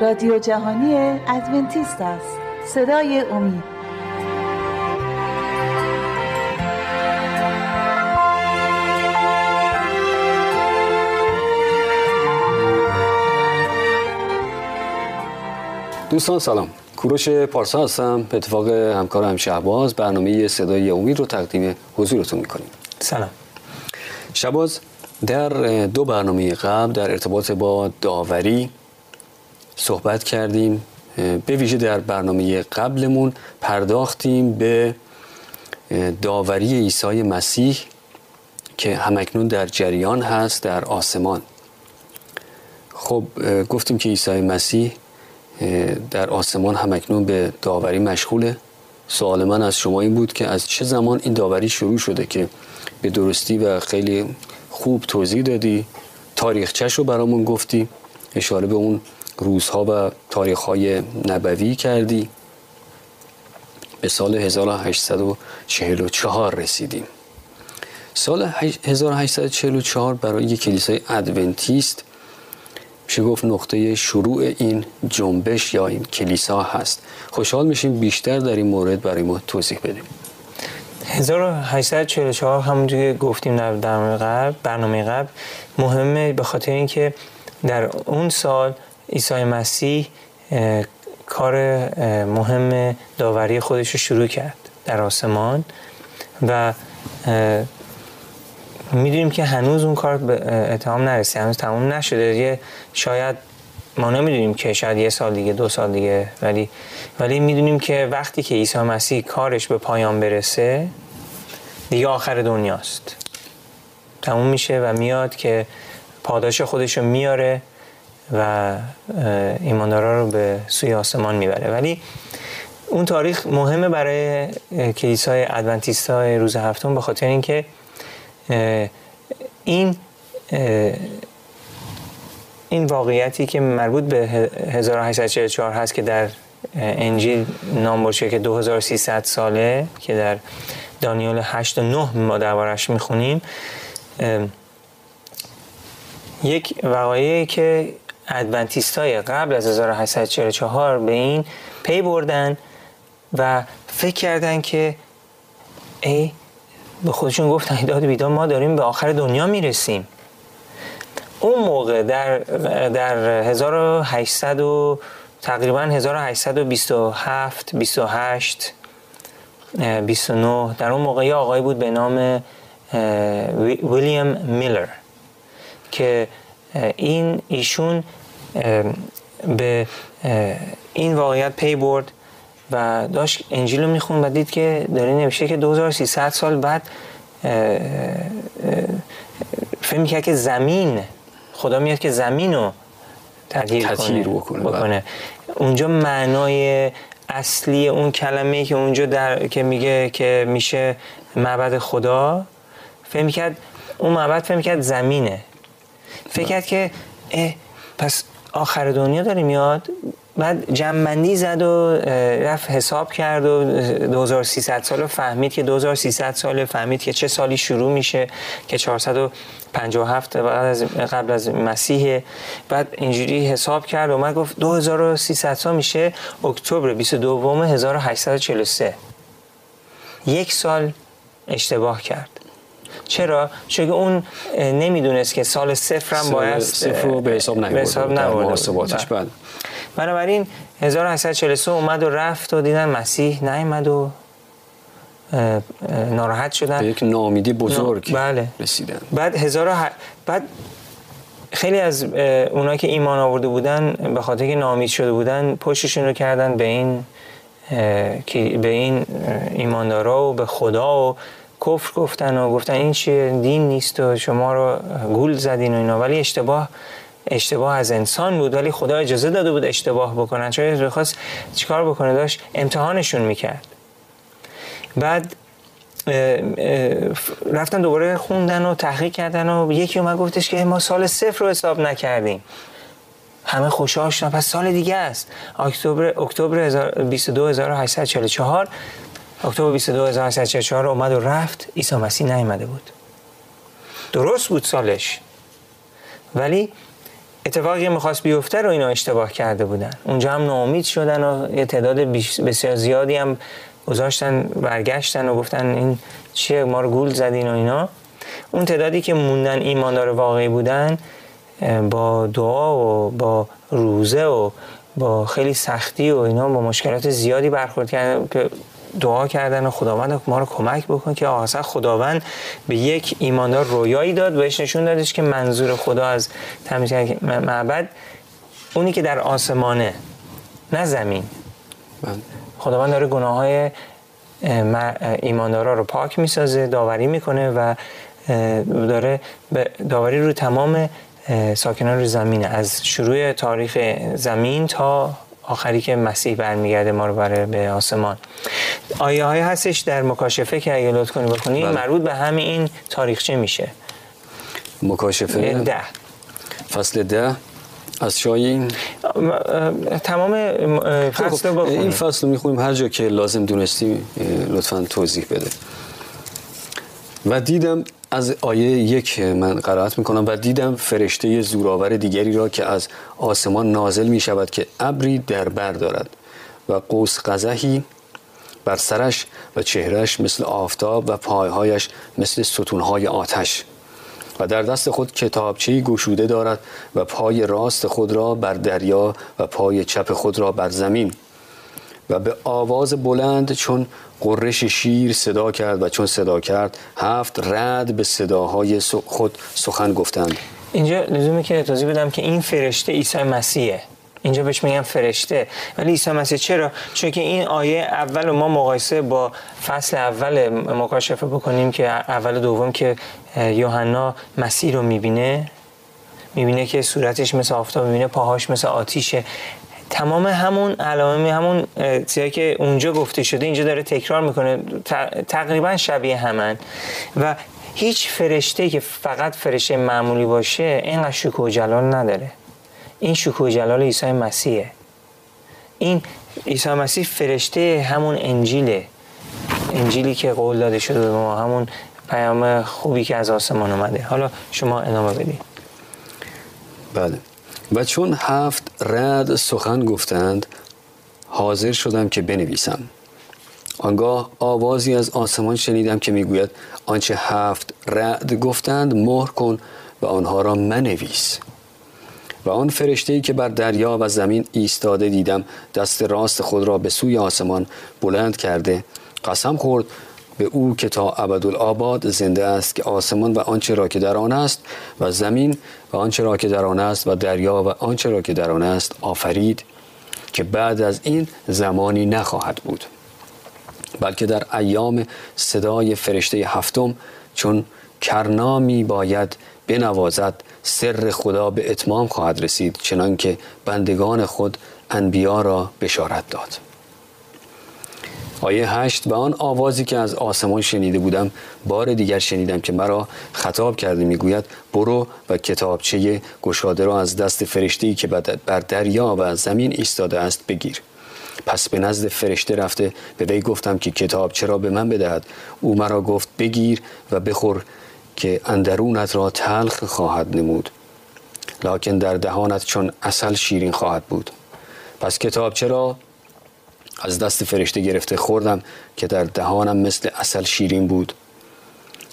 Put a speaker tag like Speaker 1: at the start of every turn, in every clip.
Speaker 1: رادیو جهانی ادونتیست است. صدای امید.
Speaker 2: دوستان سلام. کوروش پارسا هستم. به اتفاق همکارم شهباز برنامه صدای امید رو تقدیم حضورتون می‌کنیم.
Speaker 3: سلام.
Speaker 2: شباز در دو برنامه قبل در ارتباط با داوری صحبت کردیم به ویژه در برنامه قبلمون پرداختیم به داوری عیسی مسیح که همکنون در جریان هست در آسمان. خب گفتیم که عیسی مسیح در آسمان همکنون به داوری مشغوله. سوال من از شما این بود که از چه زمان این داوری شروع شده که به درستی و خیلی خوب توضیح دادی؟ تاریخچش رو برامون گفتی اشاره به اون روزها و تاریخهای نبوی کردی. به سال 1844 رسیدیم. سال 1844 برای یک کلیسای ادونتیست میشه گفت نقطه شروع این جنبش یا این کلیسا هست. خوشحال میشیم بیشتر در این مورد برای ما توضیح بدیم.
Speaker 3: 1844 همونجور که گفتیم در برنامه قبل برنامه قبل مهمه به خاطر اینکه در اون سال عیسی مسیح کار مهم داوری خودش رو شروع کرد در آسمان و می‌دونیم که هنوز اون کار به اتهام نرسید هنوز تمام نشده. یه شاید ما نمی‌دونیم که شاید یه سال دیگه دو سال دیگه ولی ولی می‌دونیم که وقتی که عیسی مسیح کارش به پایان برسه دیگه آخر دنیاست. تموم میشه و میاد که پاداش خودش رو میاره. و ایماندارا رو به سوی آسمان می‌بره. ولی اون تاریخ مهمه برای کلیسای ادونتیست های روز هفتم به خاطر اینکه این این واقعیتی که مربوط به 1844 هست که در انجیل نام برشه که 2300 ساله که در دانیال 8 و 9 ما دربارش می‌خونیم یک وقایعی که ادونتیست های قبل از 1844 به این پی بردن و فکر کردن که ای به خودشون گفتن داد بیدار ما داریم به آخر دنیا می‌رسیم. اون موقع در در 1800 و تقریبا 1827 28 29 در اون موقع یه آقای بود به نام ویلیام میلر که این ایشون به این واقعیت پی برد و داشت انجیل رو میخون و دید که داره نوشته که 2300 سال بعد فهم می‌کرد که زمین خدا میاد که زمین رو تغییر کنه,
Speaker 2: بکنه,
Speaker 3: بکنه. اونجا معنای اصلی اون کلمه که اونجا در که میگه که میشه معبد خدا فهم کرد اون معبد فهم کرد زمینه فکر کرد که پس آخر دنیا داره میاد. بعد جمعندی زد و رفت حساب کرد و 2300 سال فهمید که 2300 سال فهمید که چه سالی شروع میشه که 457 بعد از قبل از مسیح. بعد اینجوری حساب کرد و من گفت 2300 سال میشه اکتبر 22 1843 یک سال اشتباه کرد. چرا؟ چون اون نمی‌دونست که سال صفر هم باید
Speaker 2: صفر رو به حساب به حساب محاسباتش.
Speaker 3: بعد بنابراین 1843 اومد و رفت و دیدن مسیح نیامد و ناراحت شدن.
Speaker 2: به یک نامیدی بزرگ
Speaker 3: بله.
Speaker 2: رسیدن.
Speaker 3: بعد هزار بعد خیلی از اونایی که ایمان آورده بودن به خاطر که نامید شده بودن پشتشون رو کردن به این به این ایماندارا و به خدا و کفر گفتن و گفتن این چیه دین نیست و شما رو گول زدین و اینا. ولی اشتباه اشتباه از انسان بود. ولی خدا اجازه داده بود اشتباه بکنن. چون خواست چیکار بکنه؟ داشت امتحانشون می‌کرد. بعد رفتن دوباره خوندن و تحقیق کردن و یکی اومد گفتش که ما سال صفر رو حساب نکردیم. همه خوشحال شدن. پس سال دیگه است. اکتبر اکتبر 22844 اکتبر 22844 اومد و رفت. عیسی مسیح نیامده بود. درست بود سالش. ولی اتفاقی می‌خواست بیفته رو اینا اشتباه کرده بودن. اونجا هم ناامید شدن و یه تعداد بسیار زیادی هم گذاشتن برگشتن و گفتن این چیه ما رو گول زدین و اینا. اون تعدادی که موندن ایماندار واقعی بودن با دعا و با روزه و با خیلی سختی و اینا با مشکلات زیادی برخورد کردن که دعا کردن و خداوند ما رو کمک بکن که اصلا خداوند به یک ایماندار رویایی داد بهش نشون دادش که منظور خدا از تمیز معبد اونی که در آسمانه نه زمین
Speaker 2: بله.
Speaker 3: خداوند داره گناه های ایماندارا رو پاک می‌سازه داوری می‌کنه و داره داوری رو تمام ساکنان رو زمینه از شروع تاریخ زمین تا آخری که مسیح برمیگرده ما رو بره به آسمان. آیه های هستش در مکاشفه که اگه لطف کنی بکنی بله. مربوط به همین این تاریخچه میشه.
Speaker 2: مکاشفه؟
Speaker 3: ده.
Speaker 2: فصل ده. از شایی
Speaker 3: تمام فصل
Speaker 2: خب این فصل رو می‌خونیم. هر جا که لازم دونستیم لطفا توضیح بده. و دیدم از آیه یک من قرائت می‌کنم و دیدم فرشته زورآور دیگری را که از آسمان نازل می شود که ابری در بر دارد و قوس قزحی بر سرش و چهرش مثل آفتاب و پایهایش مثل ستونهای آتش و در دست خود کتابچه گشوده دارد و پای راست خود را بر دریا و پای چپ خود را بر زمین. و به آواز بلند چون قرش شیر صدا کرد و چون صدا کرد هفت رد به صداهای خود سخن گفتند.
Speaker 3: اینجا لزومه که توضیح بدم که این فرشته عیسی مسیحه. اینجا بهش میگن فرشته. ولی عیسی مسیح چرا؟ چون که این آیه اول ما مقایسه با فصل اول مکاشفه بکنیم که اول دوم که یوحنا مسیح رو می‌بینه. می‌بینه که صورتش مثل آفتاب می‌بینه پاهاش مثل آتیشه. تمام همون علائم همون چیزی که اونجا گفته شده اینجا داره تکرار می‌کنه. تقریبا شبیه همن. و هیچ فرشته که فقط فرشته معمولی باشه اینقدر شکوه جلال نداره. این شکوه جلال عیسی مسیحه. این عیسی مسیح فرشته همون انجیله. انجیلی که قول داده شده به ما همون پیام خوبی که از آسمان اومده. حالا شما ادامه بدید.
Speaker 2: بله. و چون هفت رد سخن گفتند حاضر شدم که بنویسم. آنگاه آوازی از آسمان شنیدم که می‌گوید آنچه هفت رد گفتند مهر کن و آنها را منویس. و آن فرشته که بر دریا و زمین ایستاده دیدم دست راست خود را به سوی آسمان بلند کرده قسم خورد به او که تا ابدالآباد زنده است که آسمان و آنچه را که در آن است و زمین و آنچه را که در آن است و دریا و آنچه را که در آن است آفرید که بعد از این زمانی نخواهد بود. بلکه در ایام صدای فرشته هفتم چون کرنامی باید بنوازد سر خدا به اتمام خواهد رسید چنانکه بندگان خود انبیا را بشارت داد. آیه هشت و آن آوازی که از آسمان شنیده بودم بار دیگر شنیدم که مرا خطاب کرده می‌گوید برو و کتابچه گشاده را از دست فرشته که بر دریا و زمین ایستاده است بگیر. پس به نزد فرشته رفته به وی گفتم که کتاب چرا به من بدهد. او مرا گفت بگیر و بخور که اندرونت را تلخ خواهد نمود. لکن در دهانت چون اصل شیرین خواهد بود. پس کتاب چرا از دست فرشته گرفته خوردم که در دهانم مثل اصل شیرین بود.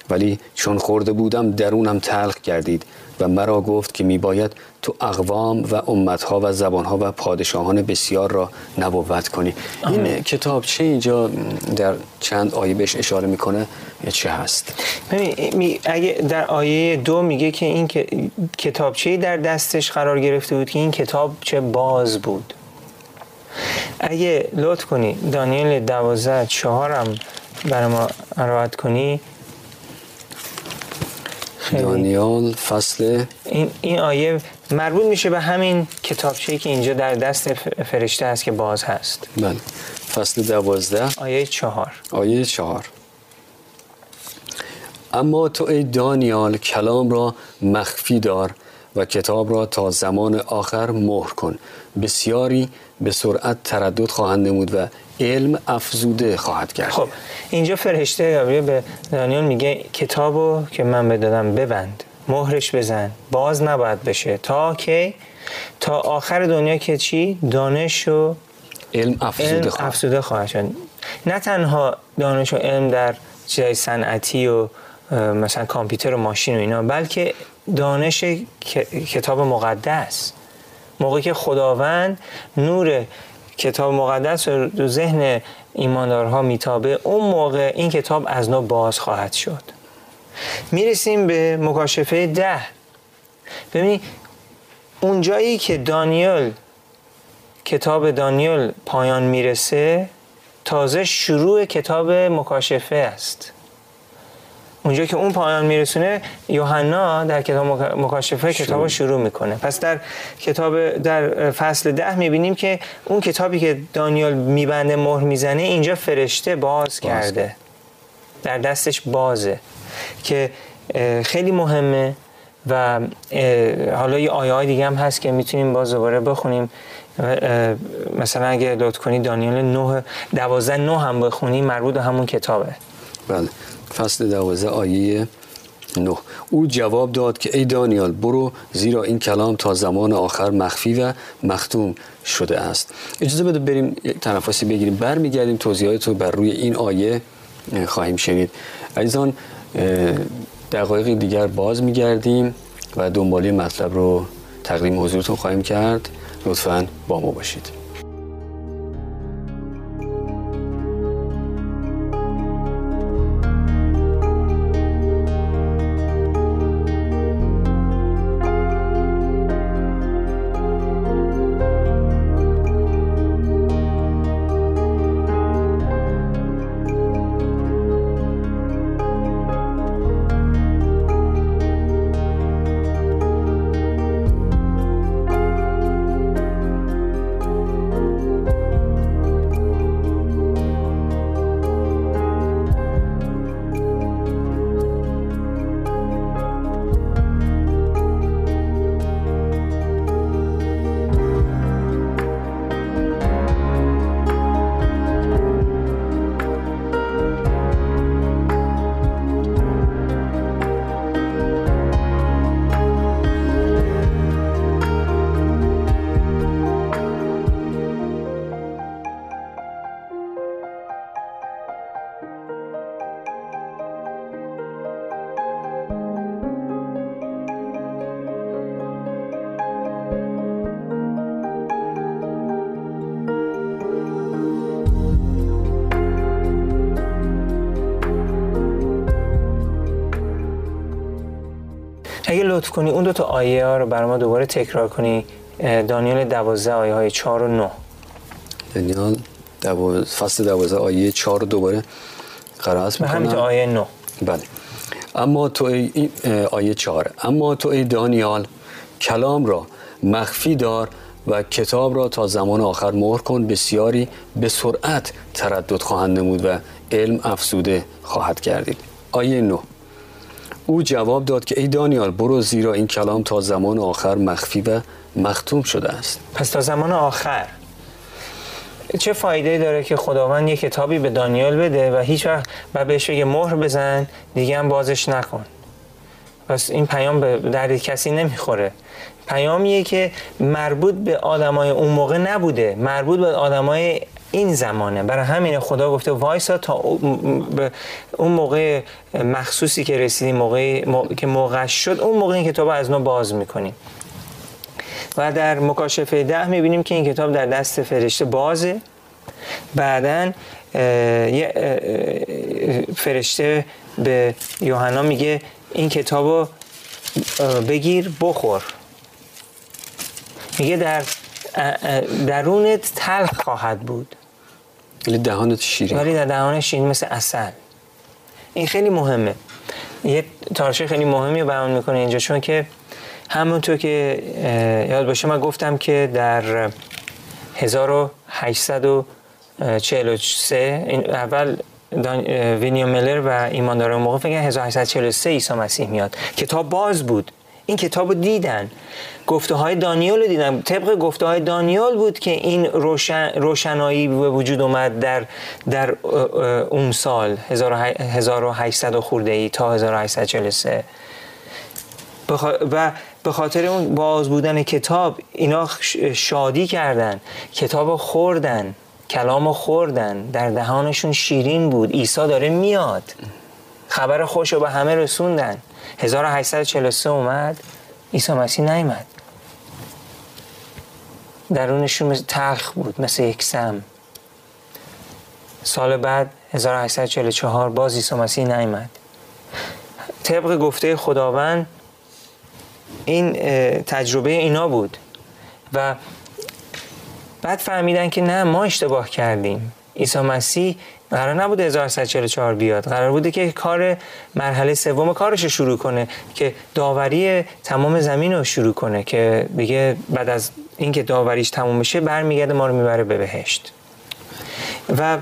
Speaker 2: ولی چون خورده بودم درونم تلخ گردید و مرا گفت که میباید تو اقوام و امتها و زبانها و پادشاهان بسیار را نبوت کنی. این کتاب چه اینجا در چند آیه بهش اشاره می‌کنه؟ چه هست؟
Speaker 3: اگه در آیه دو میگه که این کتابچه در دستش قرار گرفته بود که این کتاب چه باز بود. اگه لطف کنی دانیل دوازده چهارم برای ما روایت کنی.
Speaker 2: دانیال فصل.
Speaker 3: این, این آیه مربوط میشه به همین کتابچه‌ای که اینجا در دست فرشته است که باز هست.
Speaker 2: بله. فصل دوازده.
Speaker 3: آیه چهار.
Speaker 2: آیه چهار. اما تو ای دانیال کلام را مخفی دار و کتاب را تا زمان آخر مهر کن. بسیاری به سرعت تردد خواهند نمود و علم افزوده خواهد کرد.
Speaker 3: خب اینجا فرشته به دانیال میگه کتابو که من بدادم ببند مهرش بزن باز نباید بشه. تا که تا آخر دنیا که چی؟ دانش و
Speaker 2: علم افزوده
Speaker 3: علم
Speaker 2: خواهد.
Speaker 3: افزوده خواهد شد. نه تنها دانش و علم در چیزای صنعتی و مثلا کامپیوتر و ماشین و اینا بلکه دانش کتاب مقدس. موقعی که خداوند نور کتاب مقدس رو ذهن ایماندارها میتابه اون موقع این کتاب از نو باز خواهد شد. می‌رسیم به مکاشفه ده. ببینید اون جایی که دانیل کتاب دانیل پایان می‌رسه تازه شروع کتاب مکاشفه است. اونجا که اون پایان میرسونه یوحنا در کتاب مک- مکاشفه کتاب رو شروع می‌کنه. پس در کتاب در فصل ده می‌بینیم که اون کتابی که دانیال میبنده مهر می‌زنه اینجا فرشته باز کرده. در دستش بازه. که خیلی مهمه و حالا یه آیه های دیگه هم هست که می‌تونیم باز دوباره بخونیم. مثلا اگه لطف کنی دانیال 9 12 9 هم بخونی مربوط به همون کتابه.
Speaker 2: بله. فصل دوازده آیه نه. او جواب داد که ای دانیال برو زیرا این کلام تا زمان آخر مخفی و مختوم شده است. اجازه بده بریم یک تنفسی بگیریم. برمیگردیم توضیحات رو بر روی این آیه اه، خواهیم شنید. عزیزان دقایق دیگر باز میگردیم و دنبالی مطلب رو تقدیم حضورتون خواهیم کرد. لطفا با ما باشید.
Speaker 3: لطف کنی اون دو تا آیه ها رو برای ما دوباره تکرار کنی. دانیال 12 آیه های 4 و 9
Speaker 2: دانیال دو... فصل دوازده آیه چهار رو دوباره قرائت می‌کنم.
Speaker 3: آیه 9
Speaker 2: بله. اما تو ای آیه چهار. اما تو ای دانیال کلام را مخفی دار و کتاب را تا زمان آخر مهر کن. بسیاری به سرعت تردد خواهند نمود و علم افزوده خواهد گردید. آیه 9 او جواب داد که ای دانیال برو زیرا این کلام تا زمان آخر مخفی و مختوم شده است.
Speaker 3: پس تا زمان آخر. چه فایده داره که خداوند یه کتابی به دانیال بده و هیچ وقت و بهش بگه مهر بزن دیگه هم بازش نکن. پس این پیام به درد کسی نمی‌خوره. پیامیه که مربوط به آدمای اون موقع نبوده. مربوط به آدمای این زمانه. برای همین خدا گفته وایسا تا اون موقع مخصوصی که رسیدیم موقع مو- که موقع شد اون موقع این کتاب از نو باز می‌کنیم. و در مکاشفه ده می‌بینیم که این کتاب در دست فرشته بازه. بعدا یه فرشته به یوحنا میگه این کتاب رو بگیر بخور. میگه در درونت تلخ خواهد بود.
Speaker 2: ولی دهانت شیرین.
Speaker 3: ولی در دهان شیرین مثل اصل این خیلی مهمه. یه تارشه خیلی مهمی بیان می‌کنه اینجا چون که همونطور که یاد باشه من گفتم که در 1843 این اول وینیو ملر و ایماندار اون موقع فکر کنن 1843 عیسی مسیح میاد کتاب باز بود این کتاب رو دیدن. گفته های دانیال رو دیدن طبق گفته های دانیال بود که این روشن، روشنایی به وجود اومد در, در اون سال 1800 و خورده ای تا 1843 و به خاطر اون باز بودن کتاب اینا شادی کردن. کتاب خوردن کلام خوردن. در دهانشون شیرین بود. عیسی داره میاد. خبر خوش رو به همه رسوندن. 1843 اومد عیسی مسیح نیمد درونشون تلخ بود مثل یک سم. سال بعد 1844 باز عیسی مسیح نیامد طبق گفته خداوند این تجربه اینا بود. و بعد فهمیدن که نه ما اشتباه کردیم. عیسی مسیح قرار نبوده 1144 بیاد. قرار بوده که کار مرحله سوم کارش رو شروع کنه که داوری تمام زمین رو شروع کنه که دیگه بعد از اینکه داوریش تموم بشه برمیگرده ما رو می‌بره به بهشت. و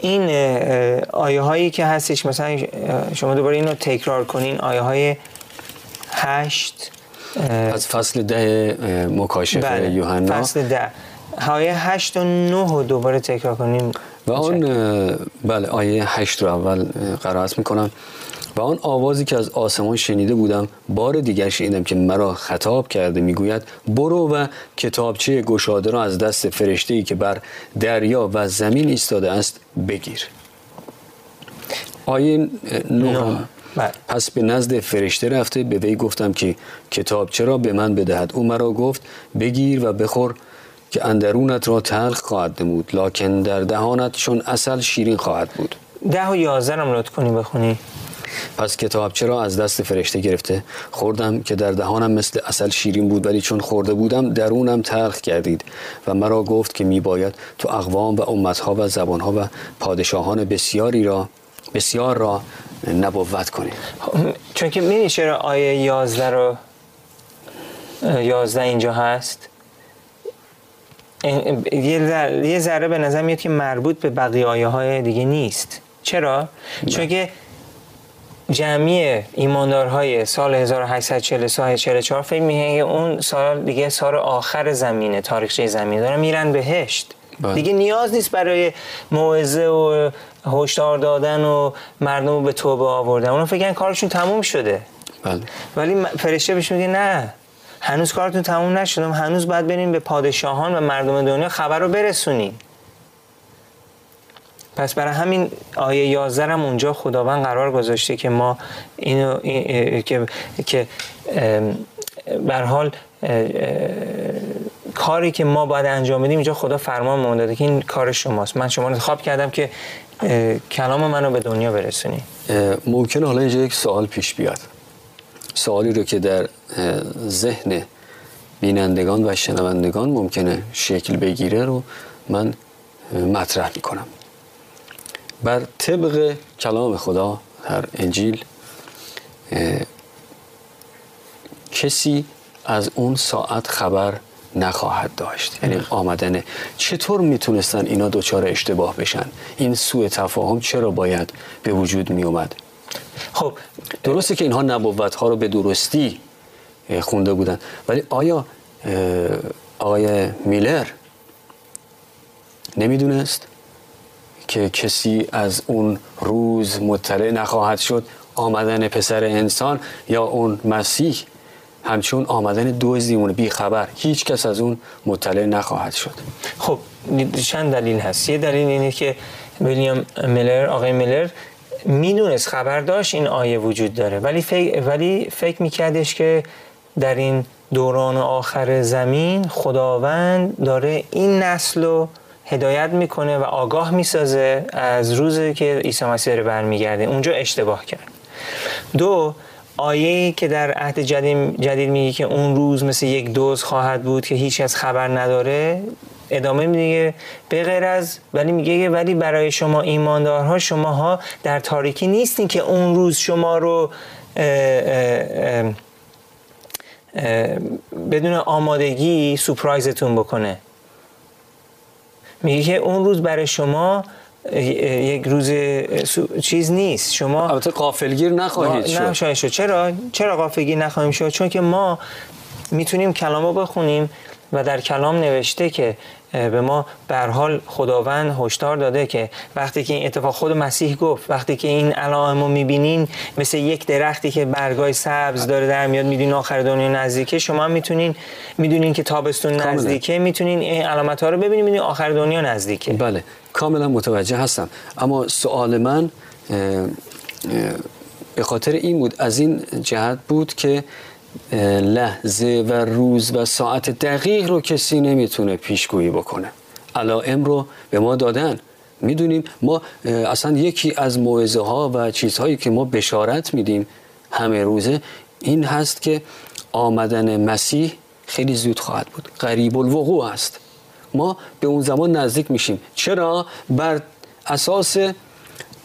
Speaker 3: این آیه هایی که هستش مثلا شما دوباره اینو تکرار کنین آیه های هشت
Speaker 2: از فصل ده مکاشفه بله. یوحنا.
Speaker 3: فصل ده. آیه هشت و نه رو دوباره تکرار کنیم
Speaker 2: و آن بله آیه هشت رو اول قرائت می‌کنم. و آن آوازی که از آسمان شنیده بودم بار دیگر شنیدم که مرا خطاب کرده می‌گوید برو و کتابچه گشاده را از دست فرشته ای که بر دریا و زمین ایستاده است بگیر. آیه نه. بله. پس به نزد فرشته رفته به وی گفتم که کتابچه را به من بدهد. او مرا گفت بگیر و بخور که اندرونت را تلخ خواهد نمود لکن در دهانت چون اصل شیرین خواهد بود.
Speaker 3: ده و یازده هم لطف کنی بخونی.
Speaker 2: پس کتاب چرا از دست فرشته گرفته؟ خوردم که در دهانم مثل اصل شیرین بود ولی چون خورده بودم درونم تلخ کردید و مرا گفت که می باید تو اقوام و امتها و زبانها و پادشاهان بسیاری را بسیار را نبوت کنید
Speaker 3: چون که می‌دونی چرا آیه یازده رو یازده اینجا هست؟ یه ذره به نظر میاد که مربوط به بقیه آیه های دیگه نیست. چرا؟ چون که جمعی ایماندارهای سال 1843 44 فکر میگن اون سال دیگه سال آخر زمینه تاریخچه زمینه. دارن میرن بهشت. بله. دیگه نیاز نیست برای موعظه و هشدار دادن و مردم رو به توبه آوردن. اونا فکر کارشون تموم شده.
Speaker 2: بله.
Speaker 3: ولی فرشته بهش میگه نه. هنوز کارتون تموم نشده هنوز باید بریم به پادشاهان و مردم دنیا خبر رو برسونیم. پس برای همین آیه 11 هم اونجا خداوند قرار گذاشته که ما اینو که که بر حال کاری که ما باید انجام بدیم اینجا خدا فرمان ما داده که این کار شماست. من شما رو خواب کردم که کلام منو به دنیا برسونی.
Speaker 2: ممکنه حالا اینجا یک سوال پیش بیاد. سوالی رو که در ذهن بینندگان و شنوندگان ممکنه شکل بگیره رو من مطرح می‌کنم. بر طبق کلام خدا در انجیل کسی از اون ساعت خبر نخواهد داشت. یعنی آمدن. چطور می‌تونستن اینا دوچار اشتباه بشن؟ این سوء تفاهم چرا باید به وجود می اومد خب درسته که اینها نبوت ها رو به درستی خونده بودن. ولی آیا آقای میلر نمی‌دونست که کسی از اون روز مطلع نخواهد شد آمدن پسر انسان یا اون مسیح؟ همچون آمدن دزدی بی خبر هیچ کس از اون مطلع نخواهد شد.
Speaker 3: خب چند دلیل هست. یه دلیل اینه که ویلیام میلر آقای میلر می‌دونست خبر داشت این آیه وجود داره. ولی فکر, ولی فکر میکردش که در این دوران آخر زمین خداوند داره این نسل رو هدایت می‌کنه و آگاه می‌سازه از روزی که عیسی مسیح داره برمیگرده. اونجا اشتباه کرد. دو آیه که در عهد جدید, جدید میگه که اون روز مثل یک دوز خواهد بود که هیچ از خبر نداره ادامه میگه به غیر از ولی میگه ولی برای شما ایماندارها شماها در تاریکی نیستین که اون روز شما رو بدون آمادگی سپرایزتون بکنه. میگه که اون روز برای شما یک روز چیز نیست. شما
Speaker 2: البته قافلگیر نخواهید
Speaker 3: شد. شد. چرا؟ چرا قافلگیر نخواهیم شد؟ چون که ما می‌تونیم کلامو بخونیم و در کلام نوشته که به ما به حال خداوند هشدار داده که وقتی که این اتفاق خود مسیح گفت وقتی که این علائم رو می‌بینین مثل یک درختی که برگای سبز داره در میاد می‌دونین آخر دنیا نزدیکه شما می‌تونین می‌دونین که تابستون نزدیکه می‌تونین این علامت ها رو ببینین می‌دونین آخر دنیا نزدیکه.
Speaker 2: بله کاملا متوجه هستم. اما سوال من به خاطر این بود از این جهت بود که لحظه و روز و ساعت دقیق رو کسی نمی‌تونه پیشگویی بکنه. علائم رو به ما دادن. می‌دونیم ما اصلا یکی از موعظه ها و چیزهایی که ما بشارت میدیم همه روزه این هست که آمدن مسیح خیلی زود خواهد بود. قریب الوقوع است. ما به اون زمان نزدیک میشیم. چرا؟ بر اساس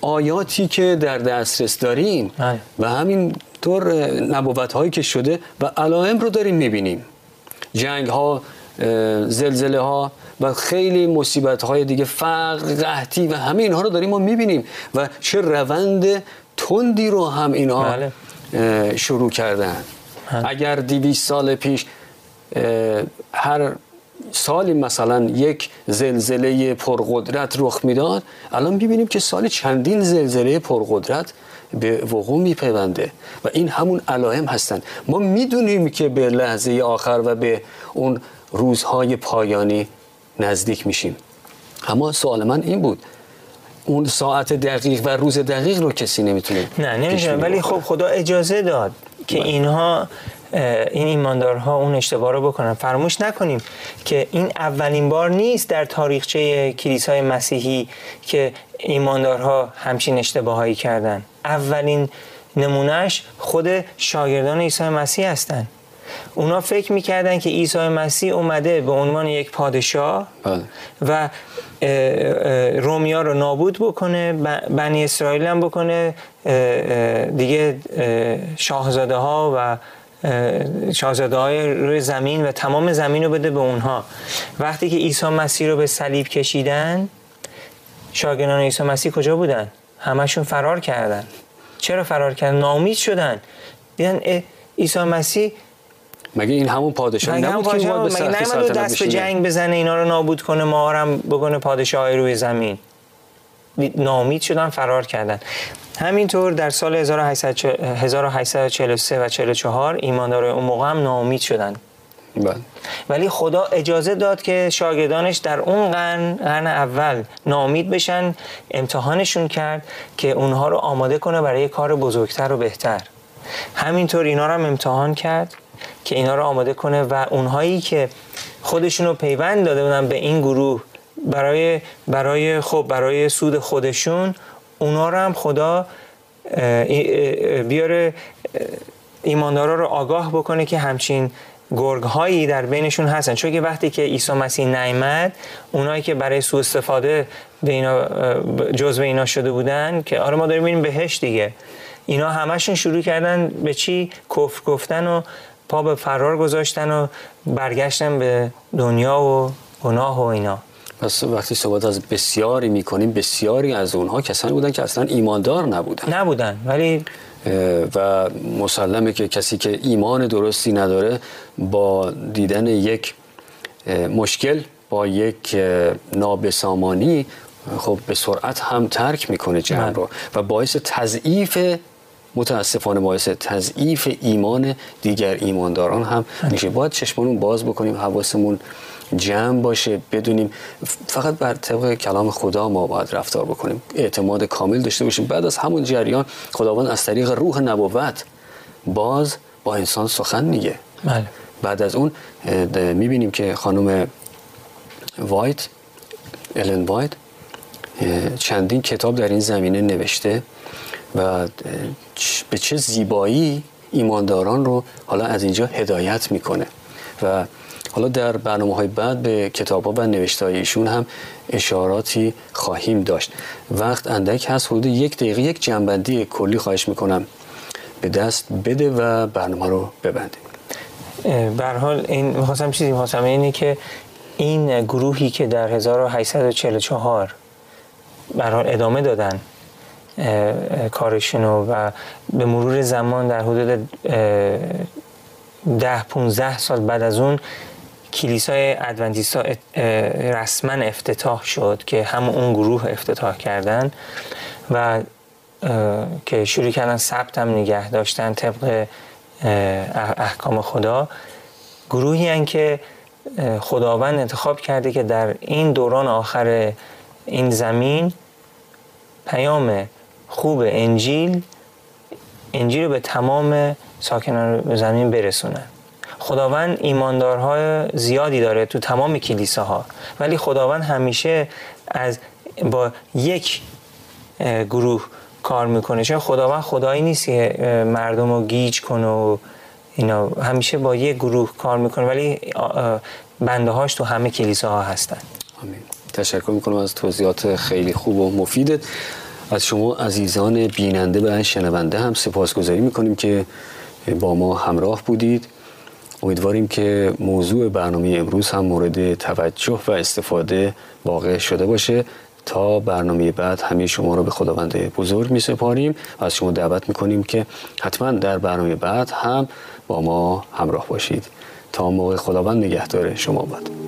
Speaker 2: آیاتی که در دسترس داریم. و همین طور نبوت هایی که شده و علائم رو داریم می‌بینیم جنگ ها زلزله ها و خیلی مصیبت های دیگه فقر قحطی و همه اینها رو داریم ما می‌بینیم و چه روند تندی رو هم اینها
Speaker 3: بله.
Speaker 2: شروع کردن
Speaker 3: بله.
Speaker 2: اگر دیویس سال پیش هر سالی مثلا یک زلزله پرقدرت رخ می‌داد الان می‌بینیم که سال چندین زلزله پرقدرت به وقوع میپیونده و این همون علائم هستند ما می‌دونیم که به لحظه آخر و به اون روزهای پایانی نزدیک میشیم. اما سوال من این بود. اون ساعت دقیق و روز دقیق رو کسی نمی‌تونه
Speaker 3: نه نمیشه ولی خب خدا اجازه داد که
Speaker 2: بله.
Speaker 3: اینها این ایماندارها اون اشتباه رو بکنن. فراموش نکنیم که این اولین بار نیست در تاریخچه کلیسای مسیحی که ایماندارها همچین اشتباهایی کردن. اولین نمونهش خود شاگردان عیسی مسیح هستند اونا فکر می‌کردن که عیسی مسیح اومده به عنوان یک پادشاه
Speaker 2: بله.
Speaker 3: و رومیا رو نابود بکنه بنی اسرائیل هم بکنه دیگه شاهزاده ها و شاهزاده های روی زمین و تمام زمین رو بده به اونها. وقتی که عیسی مسیح رو به صلیب کشیدن شاگردان عیسی مسیح کجا بودن؟ همشون فرار کردن. چرا فرار کردن؟ نامید شدن. دیدن عیسی مسیح
Speaker 2: مگه این همون پادشاه
Speaker 3: مگه همون
Speaker 2: نبود که اومد به
Speaker 3: مگه دست به؟ جنگ بزنه اینا رو نابود کنه ما هم بکنه پادشاه روی زمین. نامید شدن فرار کردن. همینطور در سال 1843 و 44 ایماندارای اون موقع هم ناامید شدن
Speaker 2: بله.
Speaker 3: ولی خدا اجازه داد که شاگردانش در اون قرن قرن اول نامید بشن امتحانشون کرد که اونها رو آماده کنه برای کار بزرگتر و بهتر همینطور اینا رو هم امتحان کرد که اینا رو آماده کنه و اونهایی که خودشون رو پیوند داده بودن به این گروه برای برای خب برای سود خودشون اونا رو هم خدا بیاره ایماندارا رو آگاه بکنه که همچین گرگ هایی در بینشون هستن. چون که وقتی که عیسی مسیح نیامد اونایی که برای سوء استفاده به اینا جزء اینا شده بودن که آره ما داریم ببینیم بهش دیگه. اینا همشون شروع کردن به چی؟ کفر گفتن و پا به فرار گذاشتن و برگشتن به دنیا و گناه و اینا.
Speaker 2: پس وقتی صحبت از بسیاری می‌کنیم بسیاری از اونها کسانی بودن که اصلا ایماندار نبودن.
Speaker 3: نبودن ولی
Speaker 2: و مسلمه که کسی که ایمان درستی نداره با دیدن یک مشکل با یک نابسامانی خب به سرعت هم ترک می‌کنه جمع
Speaker 3: بله.
Speaker 2: رو. و باعث تضعیف متاسفانه باعث تضعیف ایمان دیگر ایمانداران هم میشه. باید چشمانون باز بکنیم حواسمون جمع باشه بدونیم. فقط بر طبق کلام خدا ما باید رفتار بکنیم. اعتماد کامل داشته باشیم. بعد از همون جریان خداوند از طریق روح نبوت باز با انسان سخن میگه.
Speaker 3: بله.
Speaker 2: بعد از اون می‌بینیم که خانم وایت الن وایت چندین کتاب در این زمینه نوشته و به چه زیبایی ایمانداران رو حالا از اینجا هدایت می‌کنه. و حالا در برنامه های بعد به کتاب ها و نوشته ایشون هم اشاراتی خواهیم داشت. وقت اندک هست حدود یک دقیقه یک جنبندی کلی خواهش می‌کنم. به دست بده و برنامه رو ببندیم
Speaker 3: حال این می‌خواستم چیزی می‌خواستم اینه که این گروهی که در 1844 به حال ادامه دادن کارشونو و به مرور زمان در حدود ده 15 سال بعد از اون کلیسای ادونتیستا رسما افتتاح شد که هم اون گروه افتتاح کردن و که شروع کردن ثبت هم نگه داشتن طبق احکام خدا. گروهی هن که خداوند انتخاب کرده که در این دوران آخر این زمین پیام خوب انجیل انجیل رو به تمام ساکنان زمین برسونن. خداوند ایماندارهای زیادی داره تو تمام کلیساها. ولی خداوند همیشه از با یک گروه کار می‌کنه. چون خداوند خدایی نیست که مردم رو گیج کنه و اینا. همیشه با یک گروه کار می‌کنه. ولی بنده هاش تو همه کلیساها هستن.
Speaker 2: آمین. تشکر می‌کنم از توضیحات خیلی خوب و مفیدت. از شما عزیزان بیننده و شنونده هم سپاسگزاری می‌کنیم که با ما همراه بودید. امیدواریم که موضوع برنامه امروز هم مورد توجه و استفاده واقع شده باشه. تا برنامه بعد همه شما رو به خداوند بزرگ می سپاریم و از شما دعوت می کنیم که حتما در برنامه بعد هم با ما همراه باشید. تا موقع خداوند نگهدار شما باد.